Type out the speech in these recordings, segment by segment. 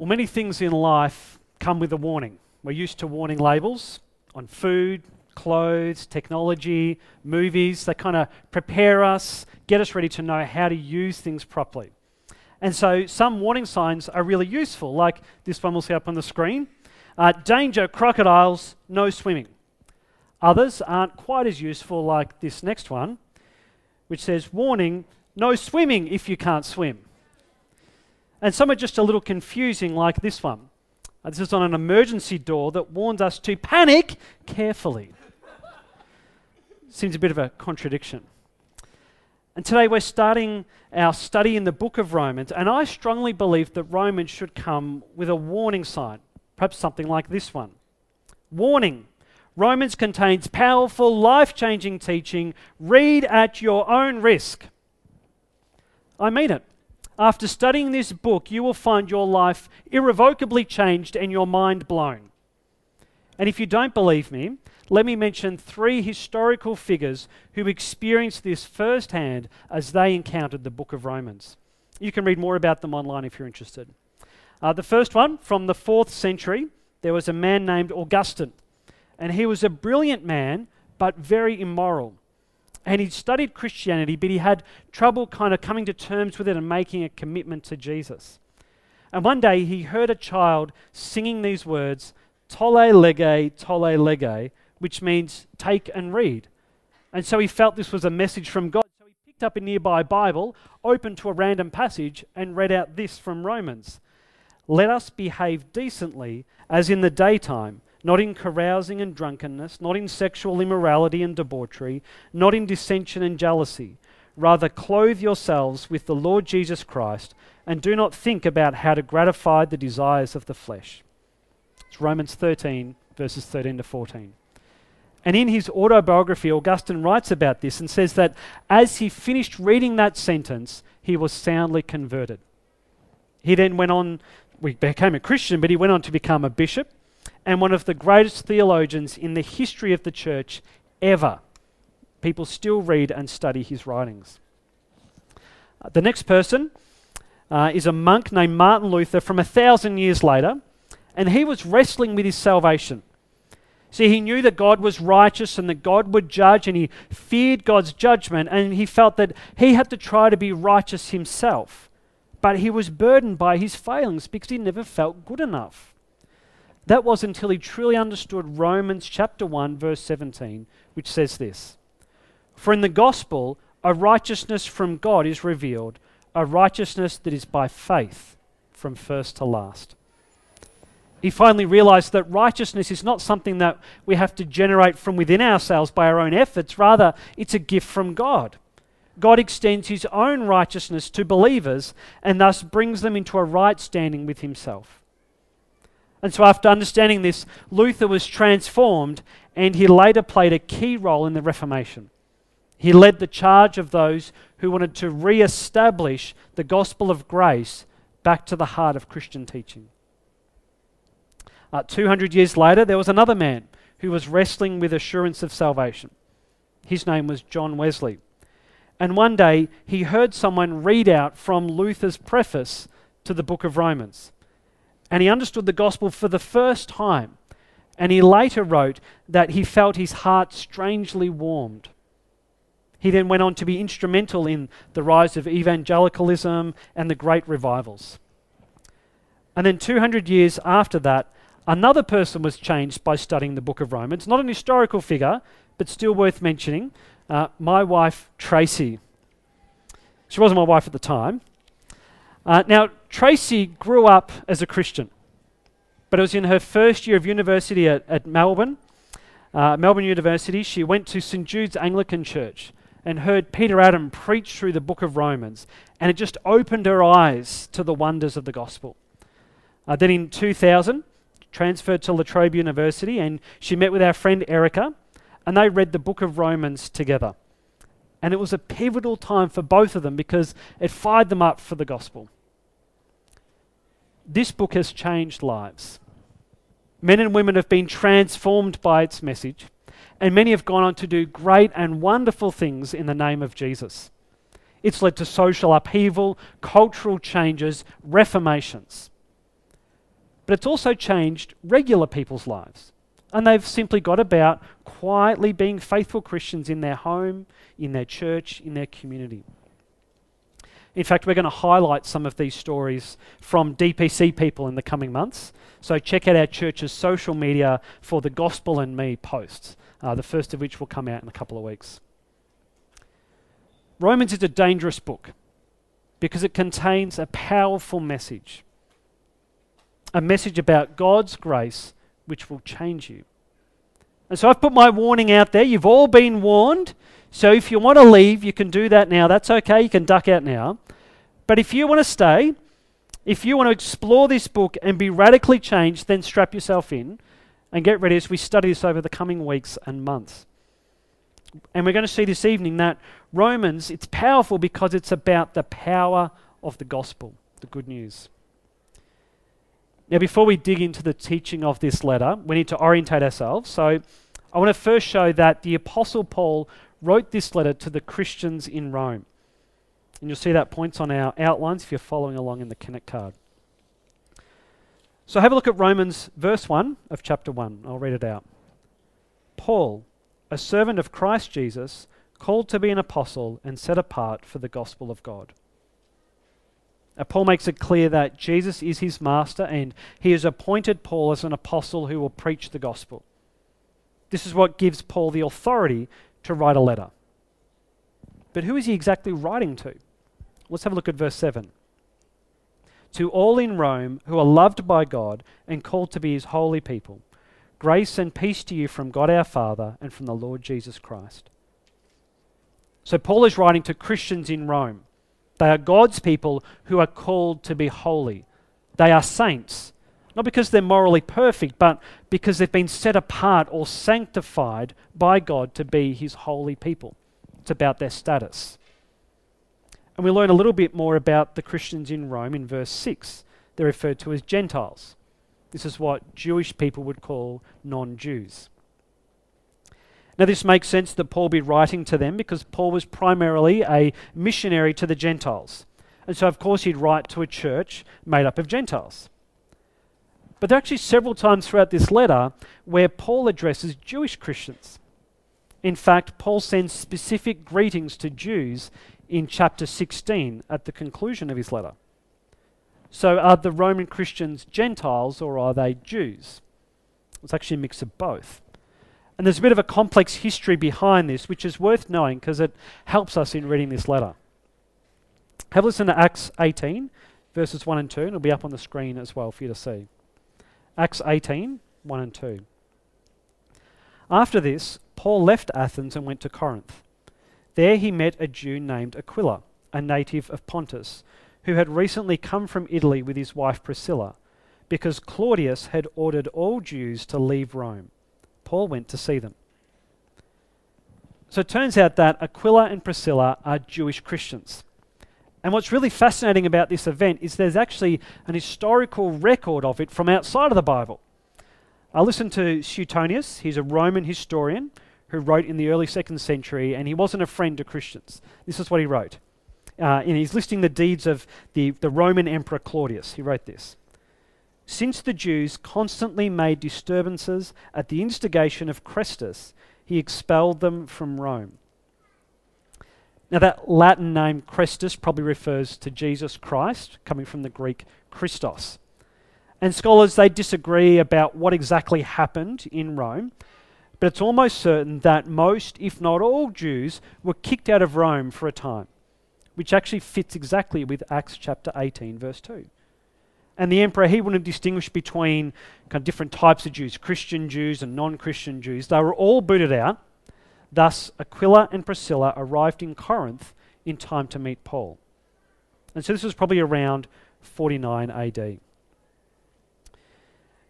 Well, many things in life come with a warning. We're used to warning labels on food, clothes, technology, movies. They kind of prepare us, get us ready to know how to use things properly. And so some warning signs are really useful, like this one we'll see up on the screen. Uh, danger, crocodiles, no swimming. Others aren't quite as useful, like this next one, which says, warning, no swimming if you can't swim. And some are just a little confusing, like this one. Uh, this is on an emergency door that warns us to panic carefully. Seems a bit of a contradiction. And today we're starting our study in the book of Romans, and I strongly believe that Romans should come with a warning sign, perhaps something like this one. Warning Romans contains powerful, life changing teaching. Read at your own risk. I mean it. After studying this book, you will find your life irrevocably changed and your mind blown. And if you don't believe me, let me mention three historical figures who experienced this firsthand as they encountered the book of Romans. You can read more about them online if you're interested. Uh, the first one, from the fourth century, there was a man named Augustine. And he was a brilliant man, but very immoral and he'd studied Christianity, but he had trouble kind of coming to terms with it and making a commitment to Jesus. And one day he heard a child singing these words, Tolle lege, tolle lege, which means take and read. And so he felt this was a message from God. So he picked up a nearby Bible, opened to a random passage, and read out this from Romans Let us behave decently as in the daytime not in carousing and drunkenness, not in sexual immorality and debauchery, not in dissension and jealousy. Rather, clothe yourselves with the Lord Jesus Christ and do not think about how to gratify the desires of the flesh. It's Romans 13, verses 13 to 14. And in his autobiography, Augustine writes about this and says that as he finished reading that sentence, he was soundly converted. He then went on, we became a Christian, but he went on to become a bishop and one of the greatest theologians in the history of the church ever. People still read and study his writings. Uh, the next person uh, is a monk named Martin Luther from a thousand years later, and he was wrestling with his salvation. See, he knew that God was righteous and that God would judge, and he feared God's judgment, and he felt that he had to try to be righteous himself. But he was burdened by his failings because he never felt good enough. That was until he truly understood Romans chapter 1, verse 17, which says this For in the gospel, a righteousness from God is revealed, a righteousness that is by faith from first to last. He finally realized that righteousness is not something that we have to generate from within ourselves by our own efforts, rather, it's a gift from God. God extends his own righteousness to believers and thus brings them into a right standing with himself. And so, after understanding this, Luther was transformed and he later played a key role in the Reformation. He led the charge of those who wanted to re establish the gospel of grace back to the heart of Christian teaching. Uh, 200 years later, there was another man who was wrestling with assurance of salvation. His name was John Wesley. And one day, he heard someone read out from Luther's preface to the book of Romans and he understood the gospel for the first time. And he later wrote that he felt his heart strangely warmed. He then went on to be instrumental in the rise of evangelicalism and the great revivals. And then 200 years after that, another person was changed by studying the book of Romans. Not an historical figure, but still worth mentioning. Uh, my wife, Tracy. She wasn't my wife at the time. Uh, now, Tracy grew up as a Christian, but it was in her first year of university at, at Melbourne, uh, Melbourne University. She went to St Jude's Anglican Church and heard Peter Adam preach through the book of Romans, and it just opened her eyes to the wonders of the gospel. Uh, then in 2000, transferred to La Trobe University, and she met with our friend Erica, and they read the book of Romans together. And it was a pivotal time for both of them because it fired them up for the gospel. This book has changed lives. Men and women have been transformed by its message, and many have gone on to do great and wonderful things in the name of Jesus. It's led to social upheaval, cultural changes, reformations. but it's also changed regular people's lives. And they've simply got about quietly being faithful Christians in their home, in their church, in their community. In fact, we're going to highlight some of these stories from DPC people in the coming months. So check out our church's social media for the Gospel and Me posts, uh, the first of which will come out in a couple of weeks. Romans is a dangerous book because it contains a powerful message a message about God's grace which will change you. And so I've put my warning out there. You've all been warned. So if you want to leave, you can do that now. That's okay. You can duck out now. But if you want to stay, if you want to explore this book and be radically changed, then strap yourself in and get ready as we study this over the coming weeks and months. And we're going to see this evening that Romans, it's powerful because it's about the power of the gospel, the good news. Now, before we dig into the teaching of this letter, we need to orientate ourselves. So, I want to first show that the Apostle Paul wrote this letter to the Christians in Rome. And you'll see that points on our outlines if you're following along in the Connect card. So, have a look at Romans, verse 1 of chapter 1. I'll read it out. Paul, a servant of Christ Jesus, called to be an apostle and set apart for the gospel of God Paul makes it clear that Jesus is his master and he has appointed Paul as an apostle who will preach the gospel. This is what gives Paul the authority to write a letter. But who is he exactly writing to? Let's have a look at verse 7. To all in Rome who are loved by God and called to be his holy people, grace and peace to you from God our Father and from the Lord Jesus Christ. So Paul is writing to Christians in Rome they are God's people who are called to be holy. They are saints, not because they're morally perfect, but because they've been set apart or sanctified by God to be His holy people. It's about their status. And we learn a little bit more about the Christians in Rome in verse 6. They're referred to as Gentiles. This is what Jewish people would call non Jews. Now, this makes sense that Paul be writing to them because Paul was primarily a missionary to the Gentiles. And so, of course, he'd write to a church made up of Gentiles. But there are actually several times throughout this letter where Paul addresses Jewish Christians. In fact, Paul sends specific greetings to Jews in chapter 16 at the conclusion of his letter. So, are the Roman Christians Gentiles or are they Jews? It's actually a mix of both. And there's a bit of a complex history behind this, which is worth knowing because it helps us in reading this letter. Have a listen to Acts 18, verses 1 and 2, and it'll be up on the screen as well for you to see. Acts 18, 1 and 2. After this, Paul left Athens and went to Corinth. There he met a Jew named Aquila, a native of Pontus, who had recently come from Italy with his wife Priscilla, because Claudius had ordered all Jews to leave Rome. Paul went to see them. So it turns out that Aquila and Priscilla are Jewish Christians. And what's really fascinating about this event is there's actually an historical record of it from outside of the Bible. I listened to Suetonius, he's a Roman historian who wrote in the early second century, and he wasn't a friend to Christians. This is what he wrote. Uh, and he's listing the deeds of the, the Roman Emperor Claudius. He wrote this since the Jews constantly made disturbances at the instigation of Chrestus, he expelled them from Rome. Now, that Latin name Chrestus probably refers to Jesus Christ, coming from the Greek Christos. And scholars, they disagree about what exactly happened in Rome, but it's almost certain that most, if not all, Jews were kicked out of Rome for a time, which actually fits exactly with Acts chapter 18, verse 2. And the emperor, he wouldn't distinguish between kind of different types of Jews, Christian Jews and non Christian Jews. They were all booted out. Thus, Aquila and Priscilla arrived in Corinth in time to meet Paul. And so this was probably around 49 AD.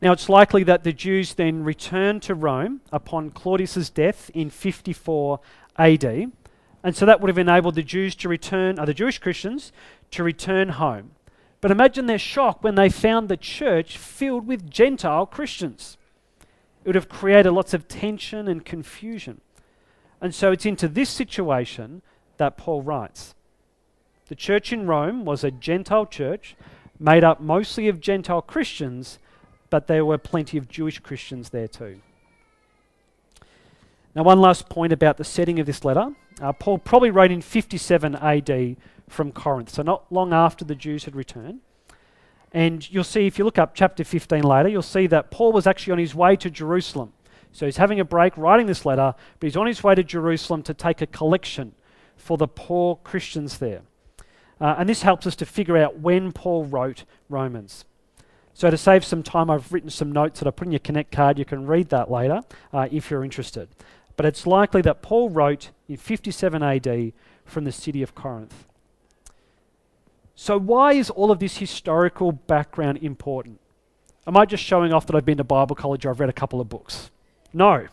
Now, it's likely that the Jews then returned to Rome upon Claudius's death in 54 AD. And so that would have enabled the Jews to return, uh, the Jewish Christians, to return home. But imagine their shock when they found the church filled with Gentile Christians. It would have created lots of tension and confusion. And so it's into this situation that Paul writes. The church in Rome was a Gentile church made up mostly of Gentile Christians, but there were plenty of Jewish Christians there too. Now, one last point about the setting of this letter. Uh, Paul probably wrote in 57 AD from Corinth, so not long after the Jews had returned. And you'll see, if you look up chapter 15 later, you'll see that Paul was actually on his way to Jerusalem. So he's having a break writing this letter, but he's on his way to Jerusalem to take a collection for the poor Christians there. Uh, and this helps us to figure out when Paul wrote Romans. So, to save some time, I've written some notes that I put in your Connect card. You can read that later uh, if you're interested. But it's likely that Paul wrote in 57 AD from the city of Corinth. So, why is all of this historical background important? Am I just showing off that I've been to Bible college or I've read a couple of books? No.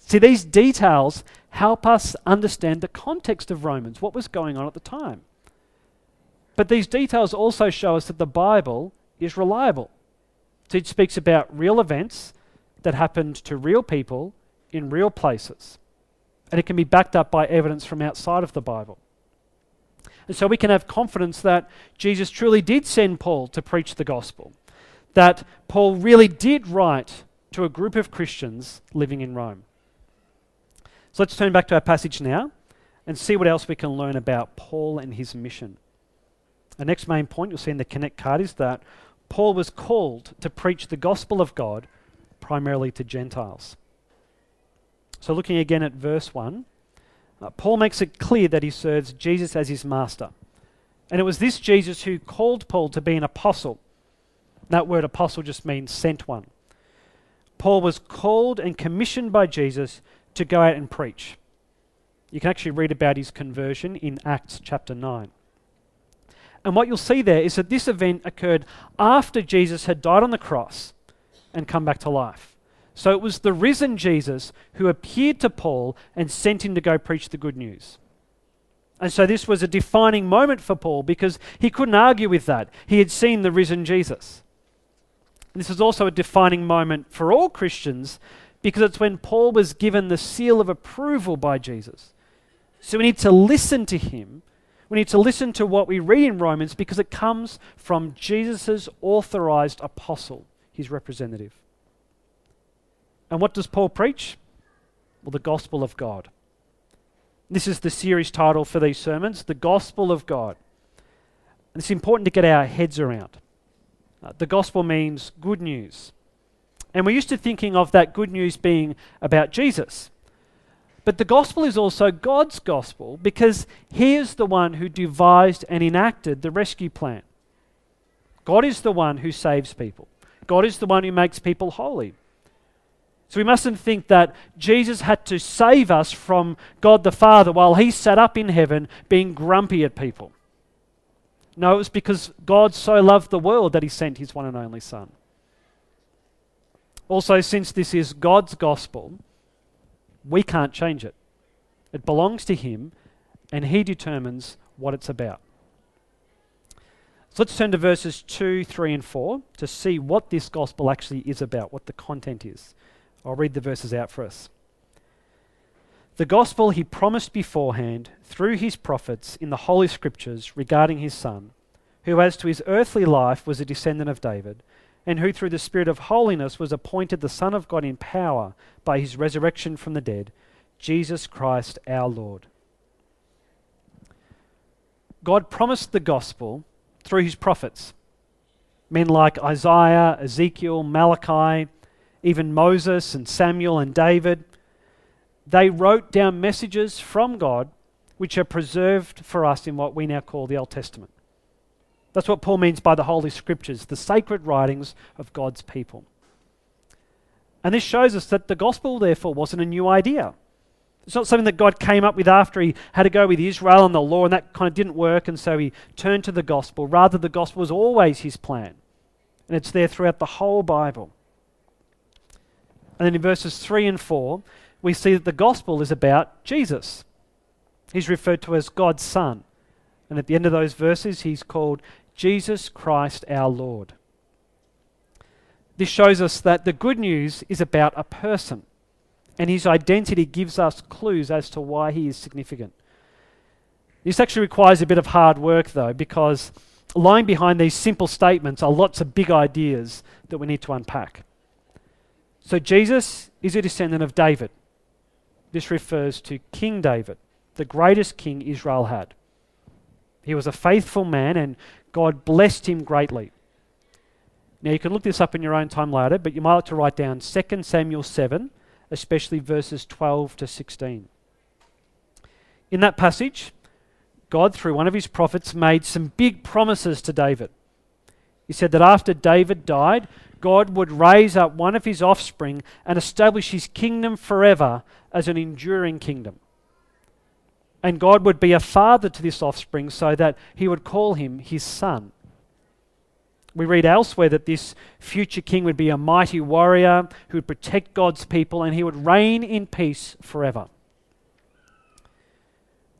See, these details help us understand the context of Romans, what was going on at the time. But these details also show us that the Bible is reliable. So it speaks about real events that happened to real people in real places. And it can be backed up by evidence from outside of the Bible. And so we can have confidence that Jesus truly did send Paul to preach the gospel, that Paul really did write to a group of Christians living in Rome. So let's turn back to our passage now and see what else we can learn about Paul and his mission. The next main point you'll see in the Connect card is that Paul was called to preach the gospel of God primarily to Gentiles. So, looking again at verse 1, uh, Paul makes it clear that he serves Jesus as his master. And it was this Jesus who called Paul to be an apostle. That word apostle just means sent one. Paul was called and commissioned by Jesus to go out and preach. You can actually read about his conversion in Acts chapter 9. And what you'll see there is that this event occurred after Jesus had died on the cross and come back to life. So it was the risen Jesus who appeared to Paul and sent him to go preach the good news. And so this was a defining moment for Paul because he couldn't argue with that. He had seen the risen Jesus. This is also a defining moment for all Christians because it's when Paul was given the seal of approval by Jesus. So we need to listen to him we need to listen to what we read in Romans because it comes from Jesus' authorized apostle, his representative. And what does Paul preach? Well, the gospel of God. This is the series title for these sermons The Gospel of God. And it's important to get our heads around. Uh, the gospel means good news. And we're used to thinking of that good news being about Jesus. But the gospel is also God's gospel because He is the one who devised and enacted the rescue plan. God is the one who saves people, God is the one who makes people holy. So we mustn't think that Jesus had to save us from God the Father while He sat up in heaven being grumpy at people. No, it was because God so loved the world that He sent His one and only Son. Also, since this is God's gospel, we can't change it. It belongs to Him, and He determines what it's about. So let's turn to verses 2, 3, and 4 to see what this gospel actually is about, what the content is. I'll read the verses out for us. The gospel he promised beforehand through his prophets in the Holy Scriptures regarding his Son, who as to his earthly life was a descendant of David and who through the Spirit of holiness was appointed the Son of God in power by his resurrection from the dead, Jesus Christ our Lord. God promised the gospel through his prophets, men like Isaiah, Ezekiel, Malachi, even Moses and Samuel and David. They wrote down messages from God which are preserved for us in what we now call the Old Testament. That's what Paul means by the Holy Scriptures, the sacred writings of God's people. And this shows us that the gospel, therefore, wasn't a new idea. It's not something that God came up with after he had to go with Israel and the law, and that kind of didn't work, and so he turned to the gospel. Rather, the gospel was always his plan. And it's there throughout the whole Bible. And then in verses 3 and 4, we see that the gospel is about Jesus. He's referred to as God's Son. And at the end of those verses, he's called Jesus Christ our Lord. This shows us that the good news is about a person, and his identity gives us clues as to why he is significant. This actually requires a bit of hard work, though, because lying behind these simple statements are lots of big ideas that we need to unpack. So, Jesus is a descendant of David. This refers to King David, the greatest king Israel had. He was a faithful man, and God blessed him greatly. Now, you can look this up in your own time later, but you might like to write down 2 Samuel 7, especially verses 12 to 16. In that passage, God, through one of his prophets, made some big promises to David. He said that after David died, God would raise up one of his offspring and establish his kingdom forever as an enduring kingdom. And God would be a father to this offspring so that he would call him his son. We read elsewhere that this future king would be a mighty warrior who would protect God's people and he would reign in peace forever.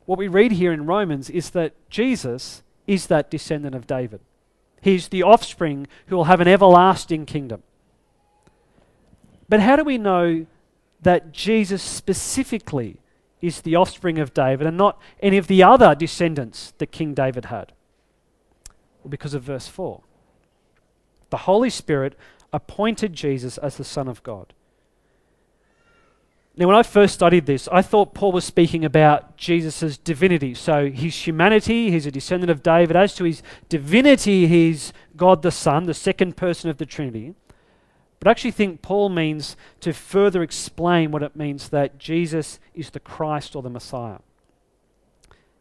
What we read here in Romans is that Jesus is that descendant of David. He's the offspring who will have an everlasting kingdom. But how do we know that Jesus specifically is the offspring of David and not any of the other descendants that King David had? Well, because of verse 4. The Holy Spirit appointed Jesus as the Son of God. Now, when I first studied this, I thought Paul was speaking about Jesus' divinity. So, his humanity, he's a descendant of David. As to his divinity, he's God the Son, the second person of the Trinity. But I actually think Paul means to further explain what it means that Jesus is the Christ or the Messiah.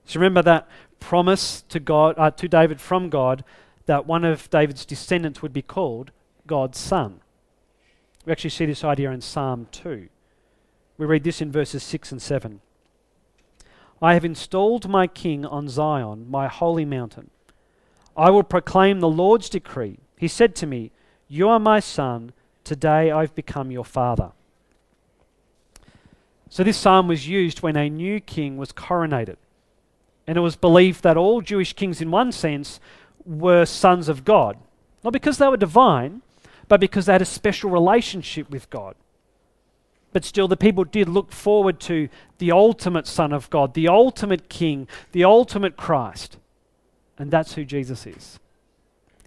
So, remember that promise to, God, uh, to David from God that one of David's descendants would be called God's son. We actually see this idea in Psalm 2. We read this in verses 6 and 7. I have installed my king on Zion, my holy mountain. I will proclaim the Lord's decree. He said to me, You are my son. Today I've become your father. So, this psalm was used when a new king was coronated. And it was believed that all Jewish kings, in one sense, were sons of God. Not because they were divine, but because they had a special relationship with God. But still, the people did look forward to the ultimate Son of God, the ultimate King, the ultimate Christ. And that's who Jesus is.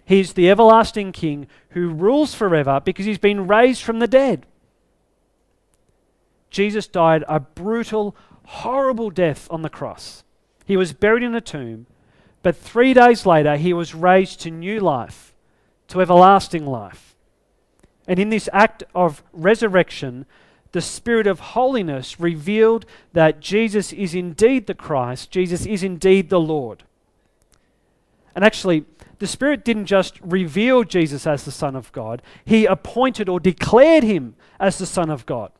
He's the everlasting King who rules forever because he's been raised from the dead. Jesus died a brutal, horrible death on the cross. He was buried in a tomb, but three days later, he was raised to new life, to everlasting life. And in this act of resurrection, the Spirit of holiness revealed that Jesus is indeed the Christ, Jesus is indeed the Lord. And actually, the Spirit didn't just reveal Jesus as the Son of God, He appointed or declared Him as the Son of God.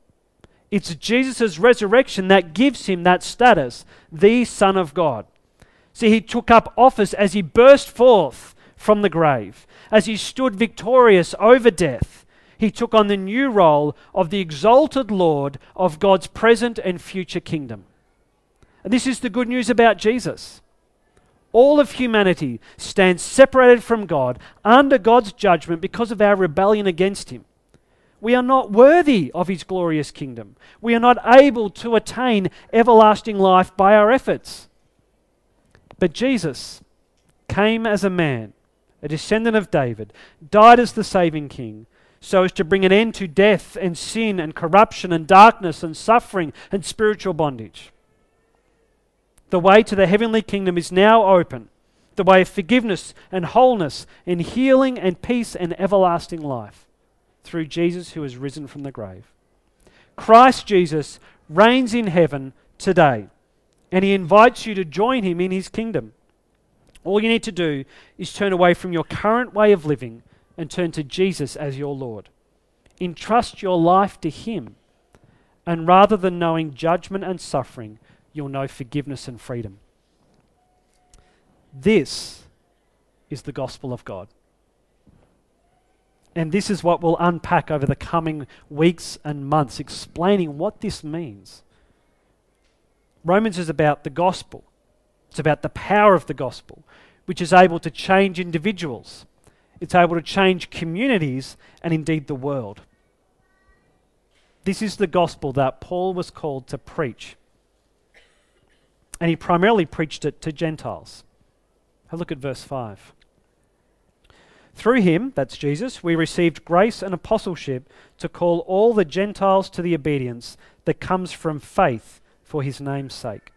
It's Jesus' resurrection that gives Him that status, the Son of God. See, he took up office as he burst forth from the grave, as he stood victorious over death. He took on the new role of the exalted Lord of God's present and future kingdom. And this is the good news about Jesus. All of humanity stands separated from God under God's judgment because of our rebellion against Him. We are not worthy of His glorious kingdom. We are not able to attain everlasting life by our efforts. But Jesus came as a man, a descendant of David, died as the saving king, so as to bring an end to death and sin and corruption and darkness and suffering and spiritual bondage. The way to the heavenly kingdom is now open. The way of forgiveness and wholeness and healing and peace and everlasting life through Jesus who has risen from the grave. Christ Jesus reigns in heaven today and he invites you to join him in his kingdom. All you need to do is turn away from your current way of living and turn to Jesus as your Lord. Entrust your life to him, and rather than knowing judgment and suffering, you'll know forgiveness and freedom. This is the gospel of God. And this is what we'll unpack over the coming weeks and months, explaining what this means. Romans is about the gospel, it's about the power of the gospel, which is able to change individuals, it's able to change communities, and indeed the world. This is the gospel that Paul was called to preach. And he primarily preached it to Gentiles. Have a look at verse 5. Through him, that's Jesus, we received grace and apostleship to call all the Gentiles to the obedience that comes from faith for his name's sake.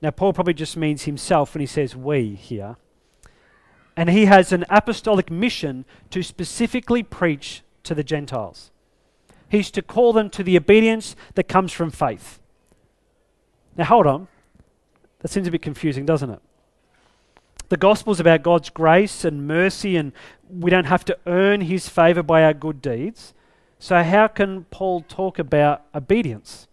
Now, Paul probably just means himself when he says we here. And he has an apostolic mission to specifically preach to the Gentiles. He's to call them to the obedience that comes from faith. Now, hold on. That seems a bit confusing, doesn't it? The gospel is about God's grace and mercy, and we don't have to earn his favor by our good deeds. So, how can Paul talk about obedience?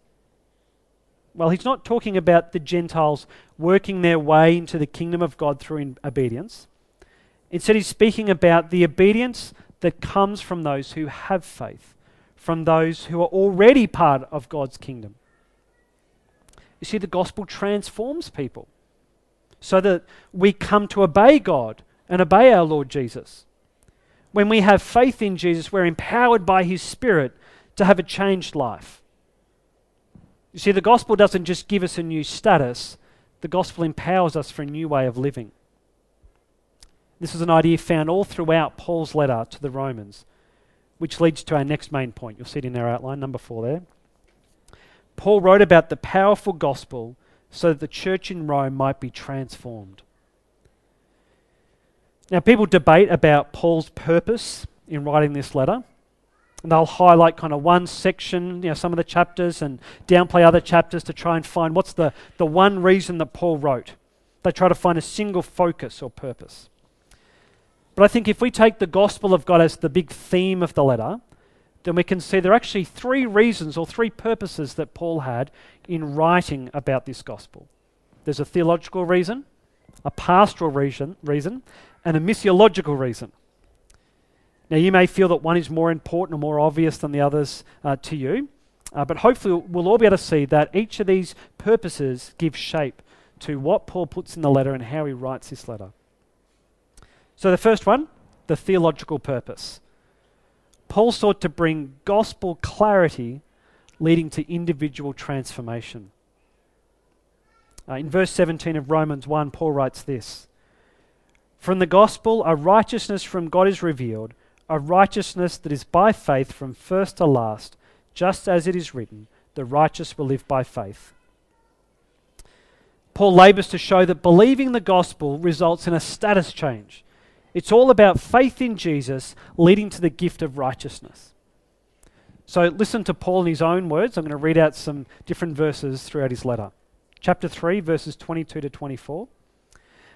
Well, he's not talking about the Gentiles working their way into the kingdom of God through obedience. Instead, he's speaking about the obedience that comes from those who have faith, from those who are already part of God's kingdom. You see, the gospel transforms people so that we come to obey God and obey our Lord Jesus. When we have faith in Jesus, we're empowered by His Spirit to have a changed life. You see, the gospel doesn't just give us a new status, the gospel empowers us for a new way of living. This is an idea found all throughout Paul's letter to the Romans, which leads to our next main point. You'll see it in our outline, number four there. Paul wrote about the powerful gospel so that the church in Rome might be transformed. Now, people debate about Paul's purpose in writing this letter. And they'll highlight kind of one section, you know, some of the chapters, and downplay other chapters to try and find what's the, the one reason that Paul wrote. They try to find a single focus or purpose. But I think if we take the gospel of God as the big theme of the letter, then we can see there are actually three reasons or three purposes that Paul had in writing about this gospel. There's a theological reason, a pastoral reason, reason and a missiological reason. Now, you may feel that one is more important or more obvious than the others uh, to you, uh, but hopefully, we'll all be able to see that each of these purposes give shape to what Paul puts in the letter and how he writes this letter. So, the first one, the theological purpose. Paul sought to bring gospel clarity leading to individual transformation. Uh, in verse 17 of Romans 1, Paul writes this From the gospel, a righteousness from God is revealed, a righteousness that is by faith from first to last, just as it is written, the righteous will live by faith. Paul labours to show that believing the gospel results in a status change. It's all about faith in Jesus leading to the gift of righteousness. So listen to Paul in his own words. I'm going to read out some different verses throughout his letter. Chapter 3, verses 22 to 24.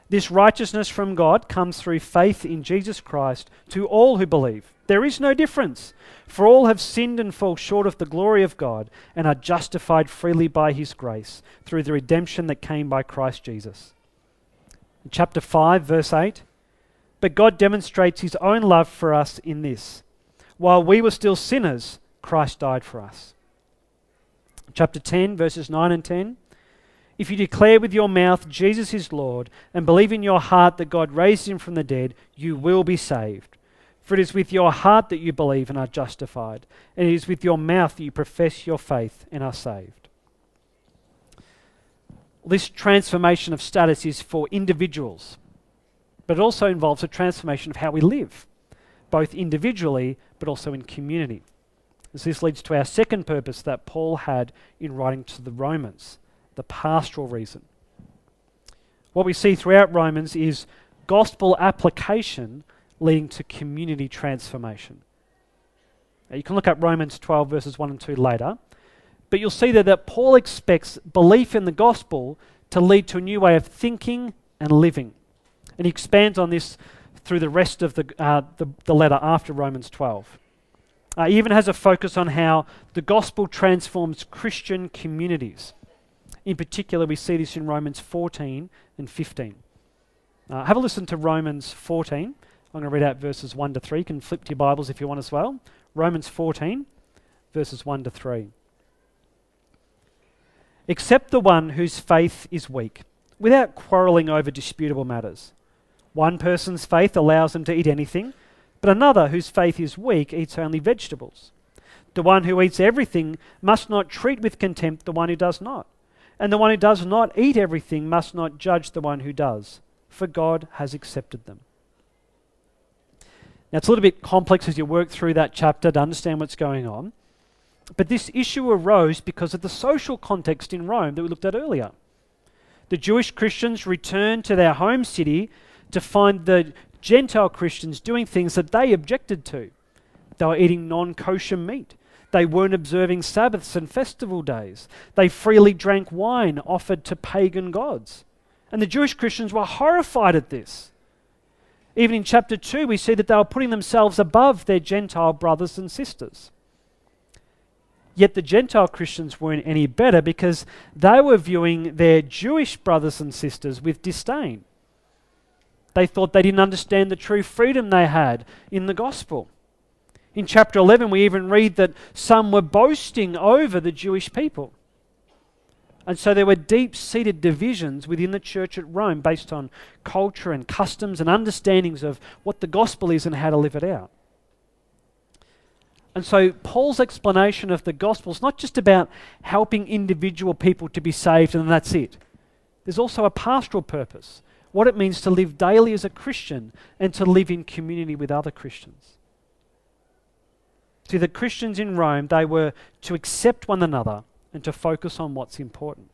This righteousness from God comes through faith in Jesus Christ to all who believe. There is no difference, for all have sinned and fall short of the glory of God and are justified freely by his grace through the redemption that came by Christ Jesus. Chapter 5, verse 8 but God demonstrates his own love for us in this. While we were still sinners, Christ died for us. Chapter 10, verses 9 and 10. If you declare with your mouth Jesus is Lord and believe in your heart that God raised him from the dead, you will be saved. For it is with your heart that you believe and are justified, and it is with your mouth that you profess your faith and are saved. This transformation of status is for individuals but it also involves a transformation of how we live, both individually but also in community. So this leads to our second purpose that Paul had in writing to the Romans, the pastoral reason. What we see throughout Romans is gospel application leading to community transformation. Now you can look at Romans 12, verses 1 and 2 later, but you'll see there that Paul expects belief in the gospel to lead to a new way of thinking and living. And he expands on this through the rest of the, uh, the, the, letter after Romans 12. Uh, he even has a focus on how the gospel transforms Christian communities. In particular, we see this in Romans 14 and 15. Uh, have a listen to Romans 14. I'm going to read out verses 1 to 3. You can flip to your Bibles if you want as well. Romans 14, verses 1 to 3. Except the one whose faith is weak, without quarrelling over disputable matters. One person's faith allows them to eat anything, but another whose faith is weak eats only vegetables. The one who eats everything must not treat with contempt the one who does not. And the one who does not eat everything must not judge the one who does, for God has accepted them. Now, it's a little bit complex as you work through that chapter to understand what's going on. But this issue arose because of the social context in Rome that we looked at earlier. The Jewish Christians returned to their home city to find the Gentile Christians doing things that they objected to. They were eating non kosher meat. They weren't observing Sabbaths and festival days. They freely drank wine offered to pagan gods. And the Jewish Christians were horrified at this. Even in chapter 2, we see that they were putting themselves above their Gentile brothers and sisters. Yet the Gentile Christians weren't any better because they were viewing their Jewish brothers and sisters with disdain. They thought they didn't understand the true freedom they had in the gospel. In chapter 11, we even read that some were boasting over the Jewish people. And so there were deep seated divisions within the church at Rome based on culture and customs and understandings of what the gospel is and how to live it out. And so Paul's explanation of the gospel is not just about helping individual people to be saved and that's it. There's also a pastoral purpose, what it means to live daily as a Christian and to live in community with other Christians. See, the Christians in Rome, they were to accept one another and to focus on what's important.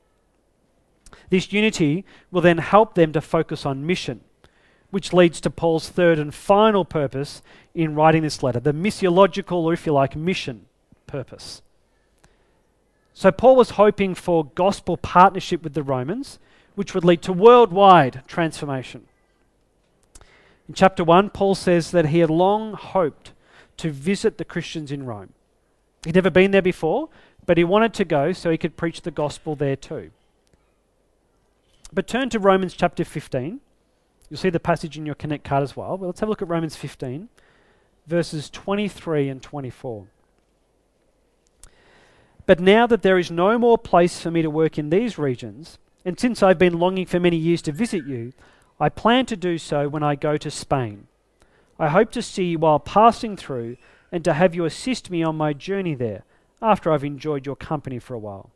This unity will then help them to focus on mission, which leads to Paul's third and final purpose in writing this letter the missiological, or if you like, mission purpose. So, Paul was hoping for gospel partnership with the Romans, which would lead to worldwide transformation. In chapter 1, Paul says that he had long hoped to visit the Christians in Rome. He'd never been there before, but he wanted to go so he could preach the gospel there too. But turn to Romans chapter 15. You'll see the passage in your Connect card as well. But let's have a look at Romans 15, verses 23 and 24. But now that there is no more place for me to work in these regions, and since I've been longing for many years to visit you, I plan to do so when I go to Spain. I hope to see you while passing through and to have you assist me on my journey there after I've enjoyed your company for a while.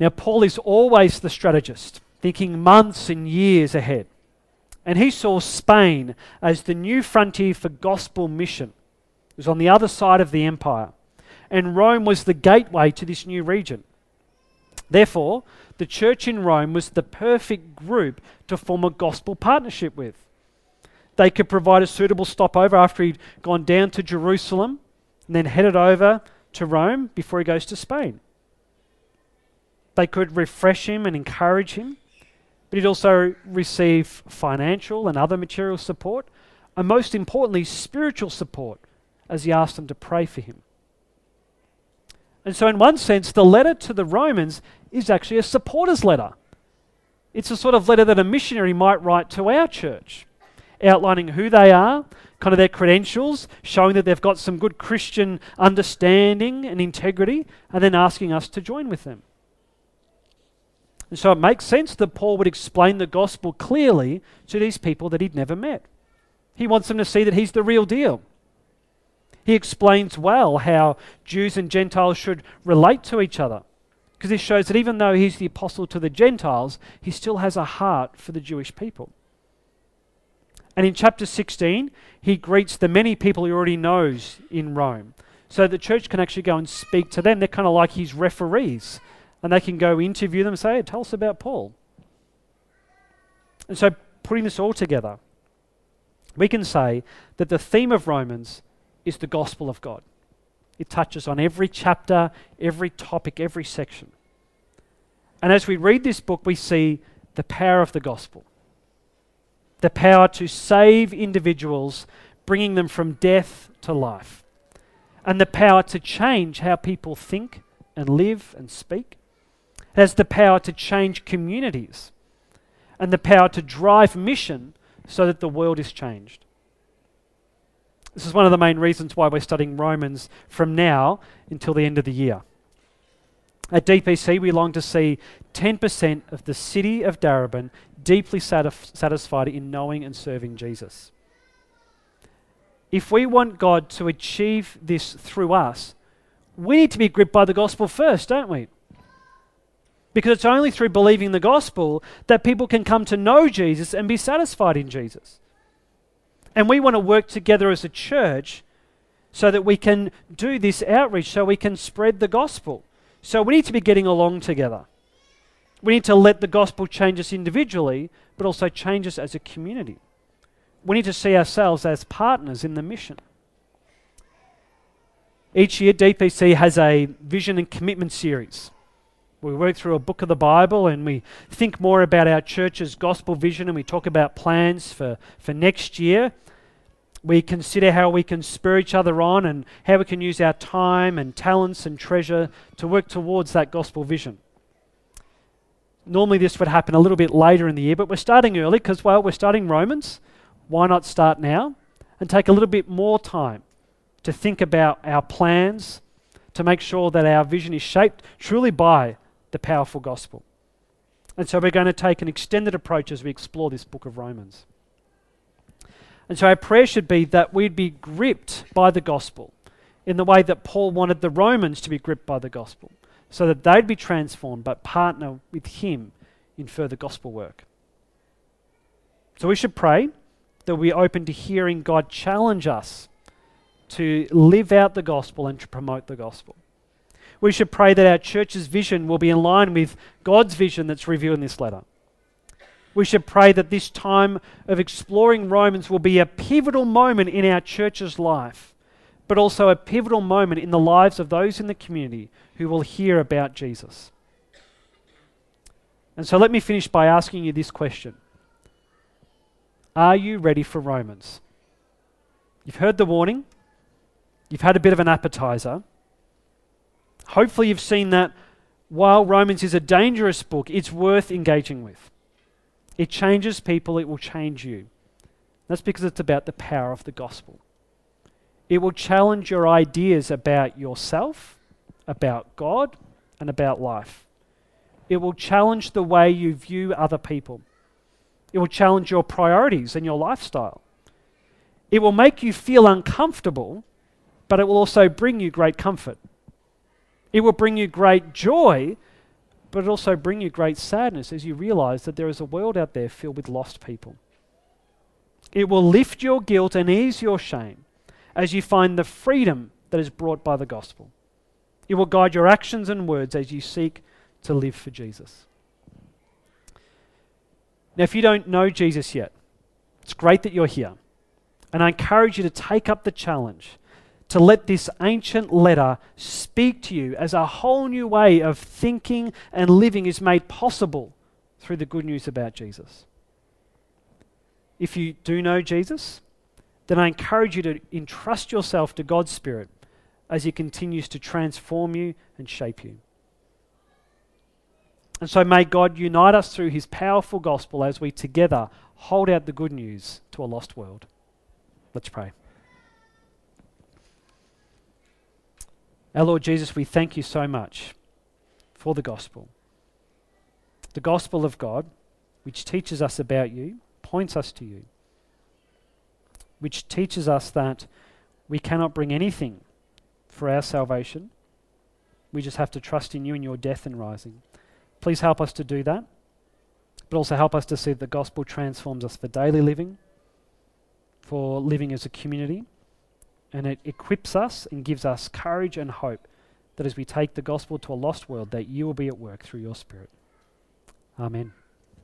Now, Paul is always the strategist, thinking months and years ahead. And he saw Spain as the new frontier for gospel mission. It was on the other side of the empire. And Rome was the gateway to this new region. Therefore, the church in Rome was the perfect group to form a gospel partnership with. They could provide a suitable stopover after he'd gone down to Jerusalem and then headed over to Rome before he goes to Spain. They could refresh him and encourage him, but he'd also receive financial and other material support, and most importantly, spiritual support as he asked them to pray for him. And so, in one sense, the letter to the Romans is actually a supporter's letter. It's a sort of letter that a missionary might write to our church outlining who they are, kind of their credentials, showing that they've got some good Christian understanding and integrity, and then asking us to join with them. And so it makes sense that Paul would explain the gospel clearly to these people that he'd never met. He wants them to see that he's the real deal. He explains well how Jews and Gentiles should relate to each other. Because this shows that even though he's the apostle to the Gentiles, he still has a heart for the Jewish people. And in chapter 16, he greets the many people he already knows in Rome. So the church can actually go and speak to them. They're kind of like his referees. And they can go interview them and say, hey, tell us about Paul. And so, putting this all together, we can say that the theme of Romans is the gospel of God. It touches on every chapter, every topic, every section. And as we read this book, we see the power of the gospel the power to save individuals, bringing them from death to life, and the power to change how people think and live and speak. It has the power to change communities and the power to drive mission so that the world is changed. This is one of the main reasons why we're studying Romans from now until the end of the year. At DPC, we long to see 10% of the city of Darebin deeply satisf- satisfied in knowing and serving Jesus. If we want God to achieve this through us, we need to be gripped by the gospel first, don't we? Because it's only through believing the gospel that people can come to know Jesus and be satisfied in Jesus. And we want to work together as a church so that we can do this outreach, so we can spread the gospel. So we need to be getting along together. We need to let the gospel change us individually, but also change us as a community. We need to see ourselves as partners in the mission. Each year, DPC has a vision and commitment series. We work through a book of the Bible and we think more about our church's gospel vision and we talk about plans for, for next year. We consider how we can spur each other on and how we can use our time and talents and treasure to work towards that gospel vision. Normally, this would happen a little bit later in the year, but we're starting early because, well, we're starting Romans. Why not start now and take a little bit more time to think about our plans, to make sure that our vision is shaped truly by the powerful gospel. And so we're going to take an extended approach as we explore this book of Romans. And so our prayer should be that we'd be gripped by the gospel in the way that Paul wanted the Romans to be gripped by the gospel, so that they'd be transformed but partner with him in further gospel work. So we should pray that we're open to hearing God challenge us to live out the gospel and to promote the gospel. We should pray that our church's vision will be in line with God's vision that's revealed in this letter. We should pray that this time of exploring Romans will be a pivotal moment in our church's life, but also a pivotal moment in the lives of those in the community who will hear about Jesus. And so let me finish by asking you this question Are you ready for Romans? You've heard the warning. You've had a bit of an appetizer. Hopefully, you've seen that while Romans is a dangerous book, it's worth engaging with. It changes people, it will change you. That's because it's about the power of the gospel. It will challenge your ideas about yourself, about God, and about life. It will challenge the way you view other people. It will challenge your priorities and your lifestyle. It will make you feel uncomfortable but it will also bring you great comfort. It will bring you great joy, but it also bring you great sadness as you realize that there is a world out there filled with lost people. It will lift your guilt and ease your shame as you find the freedom that is brought by the gospel. It will guide your actions and words as you seek to live for Jesus. Now, if you don't know Jesus yet, it's great that you're here. And I encourage you to take up the challenge to let this ancient letter speak to you as a whole new way of thinking and living is made possible through the good news about Jesus. If you do know Jesus, then I encourage you to entrust yourself to God's Spirit as He continues to transform you and shape you. And so may God unite us through His powerful gospel as we together hold out the good news to a lost world. Let's pray. Our Lord Jesus, we thank you so much for the gospel. The gospel of God, which teaches us about you, points us to you, which teaches us that we cannot bring anything for our salvation. We just have to trust in you and your death and rising. Please help us to do that, but also help us to see that the gospel transforms us for daily living, for living as a community and it equips us and gives us courage and hope that as we take the gospel to a lost world, that you will be at work through your Spirit. Amen.